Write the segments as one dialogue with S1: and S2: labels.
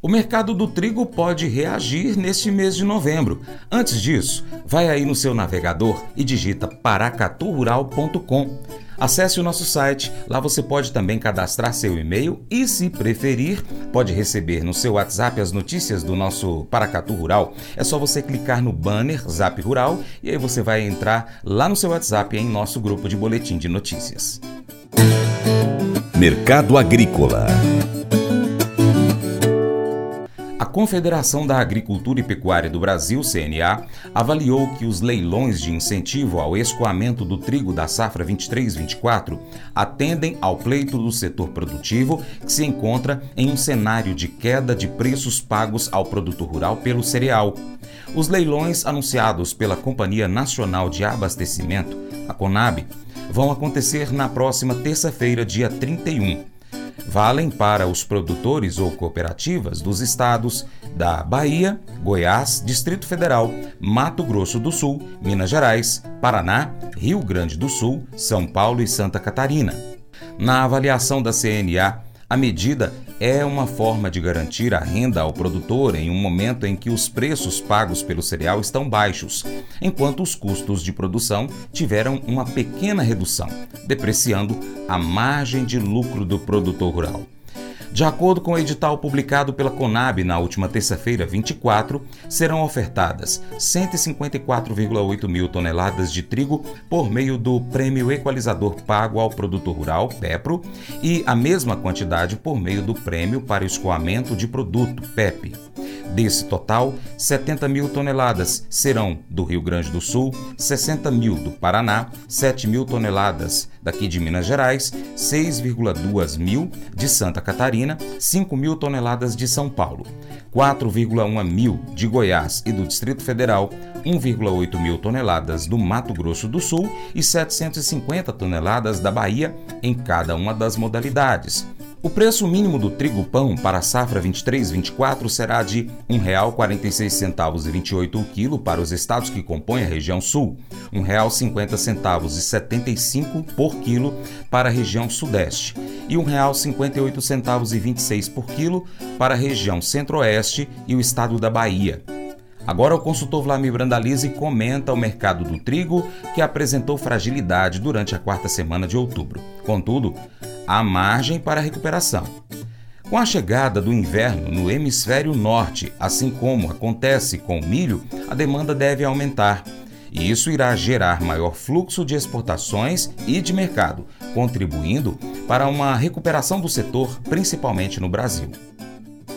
S1: O mercado do trigo pode reagir neste mês de novembro. Antes disso, vai aí no seu navegador e digita paracaturural.com. Acesse o nosso site, lá você pode também cadastrar seu e-mail e, se preferir, pode receber no seu WhatsApp as notícias do nosso Paracatu Rural. É só você clicar no banner Zap Rural e aí você vai entrar lá no seu WhatsApp em nosso grupo de boletim de notícias.
S2: Mercado Agrícola
S1: Confederação da Agricultura e Pecuária do Brasil, CNA, avaliou que os leilões de incentivo ao escoamento do trigo da safra 23-24 atendem ao pleito do setor produtivo, que se encontra em um cenário de queda de preços pagos ao produtor rural pelo cereal. Os leilões anunciados pela Companhia Nacional de Abastecimento, a CONAB, vão acontecer na próxima terça-feira, dia 31 valem para os produtores ou cooperativas dos estados da Bahia, Goiás, Distrito Federal, Mato Grosso do Sul, Minas Gerais, Paraná, Rio Grande do Sul, São Paulo e Santa Catarina. Na avaliação da CNA, a medida é uma forma de garantir a renda ao produtor em um momento em que os preços pagos pelo cereal estão baixos, enquanto os custos de produção tiveram uma pequena redução, depreciando a margem de lucro do produtor rural. De acordo com o edital publicado pela Conab na última terça-feira, 24, serão ofertadas 154,8 mil toneladas de trigo por meio do Prêmio Equalizador Pago ao Produtor Rural, PEPRO, e a mesma quantidade por meio do Prêmio para o Escoamento de Produto, PEP. Desse total, 70 mil toneladas serão do Rio Grande do Sul, 60 mil do Paraná, 7 mil toneladas daqui de Minas Gerais, 6,2 mil de Santa Catarina, 5 mil toneladas de São Paulo, 4,1 mil de Goiás e do Distrito Federal, 1,8 mil toneladas do Mato Grosso do Sul e 750 toneladas da Bahia em cada uma das modalidades. O preço mínimo do trigo-pão para a safra 23-24 será de R$ 1,46,28 o quilo para os estados que compõem a região sul, R$ 1,50,75 por quilo para a região sudeste e R$ 1,58,26 por quilo para a região centro-oeste e o estado da Bahia. Agora o consultor Vlamir Brandalize comenta o mercado do trigo, que apresentou fragilidade durante a quarta semana de outubro. Contudo, há margem para recuperação. Com a chegada do inverno no hemisfério norte, assim como acontece com o milho, a demanda deve aumentar. E isso irá gerar maior fluxo de exportações e de mercado, contribuindo para uma recuperação do setor, principalmente no Brasil.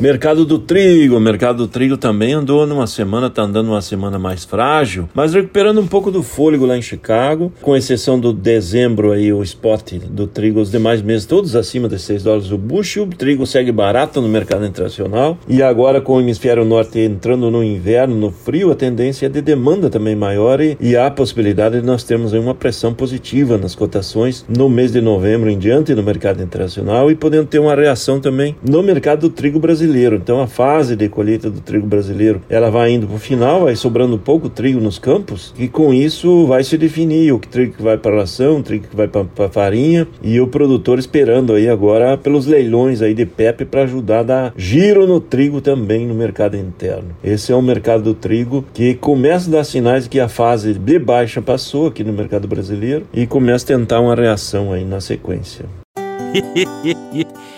S3: Mercado do trigo, o mercado do trigo também andou numa semana, está andando uma semana mais frágil, mas recuperando um pouco do fôlego lá em Chicago, com exceção do dezembro aí, o spot do trigo, os demais meses todos acima de 6 dólares o bushel, o trigo segue barato no mercado internacional, e agora com o hemisfério norte entrando no inverno, no frio, a tendência é de demanda também maior e, e há a possibilidade de nós termos uma pressão positiva nas cotações no mês de novembro em diante no mercado internacional e podendo ter uma reação também no mercado do trigo brasileiro brasileiro. Então a fase de colheita do trigo brasileiro, ela vai indo para o final, vai sobrando pouco trigo nos campos e com isso vai se definir o trigo que vai para ração, o trigo que vai para farinha e o produtor esperando aí agora pelos leilões aí de PEP para ajudar a dar giro no trigo também no mercado interno. Esse é o mercado do trigo que começa a dar sinais que a fase de baixa passou aqui no mercado brasileiro e começa a tentar uma reação aí na sequência.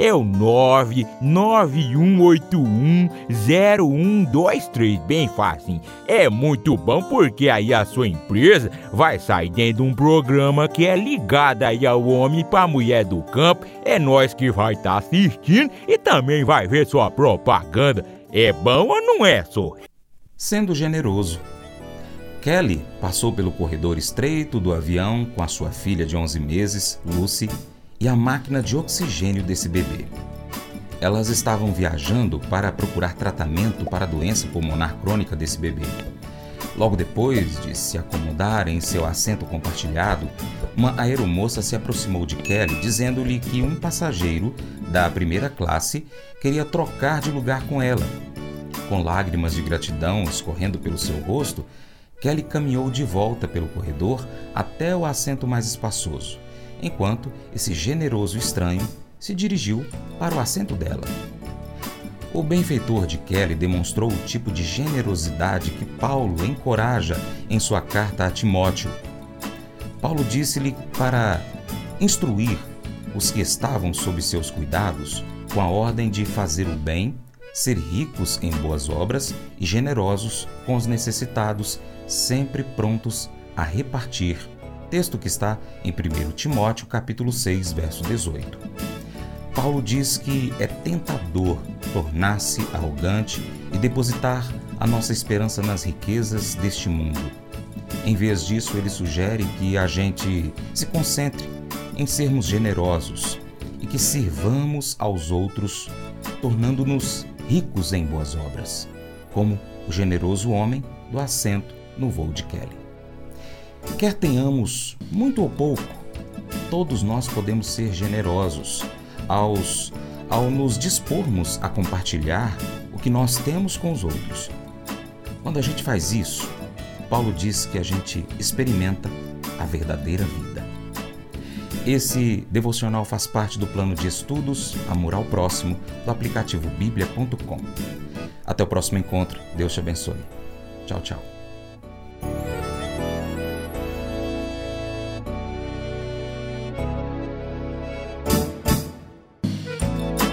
S4: é o 991810123. Bem fácil. É muito bom porque aí a sua empresa vai sair dentro de um programa que é ligado aí ao homem para mulher do campo. É nós que vai estar tá assistindo e também vai ver sua propaganda. É bom ou não é, só?
S1: Sendo generoso Kelly passou pelo corredor estreito do avião com a sua filha de 11 meses, Lucy, e a máquina de oxigênio desse bebê. Elas estavam viajando para procurar tratamento para a doença pulmonar crônica desse bebê. Logo depois de se acomodar em seu assento compartilhado, uma aeromoça se aproximou de Kelly dizendo-lhe que um passageiro da primeira classe queria trocar de lugar com ela. Com lágrimas de gratidão escorrendo pelo seu rosto, Kelly caminhou de volta pelo corredor até o assento mais espaçoso, enquanto esse generoso estranho se dirigiu para o assento dela. O benfeitor de Kelly demonstrou o tipo de generosidade que Paulo encoraja em sua carta a Timóteo. Paulo disse-lhe para instruir os que estavam sob seus cuidados com a ordem de fazer o bem, ser ricos em boas obras e generosos com os necessitados, sempre prontos a repartir. Texto que está em 1 Timóteo, capítulo 6, verso 18. Paulo diz que é tentador tornar-se arrogante e depositar a nossa esperança nas riquezas deste mundo. Em vez disso, ele sugere que a gente se concentre em sermos generosos e que sirvamos aos outros, tornando-nos ricos em boas obras, como o generoso homem do assento no voo de Kelly. Quer tenhamos muito ou pouco, todos nós podemos ser generosos aos, ao nos dispormos a compartilhar o que nós temos com os outros. Quando a gente faz isso, Paulo diz que a gente experimenta a verdadeira vida. Esse devocional faz parte do plano de estudos Amor ao Próximo do aplicativo bíblia.com. Até o próximo encontro. Deus te abençoe. Tchau, tchau.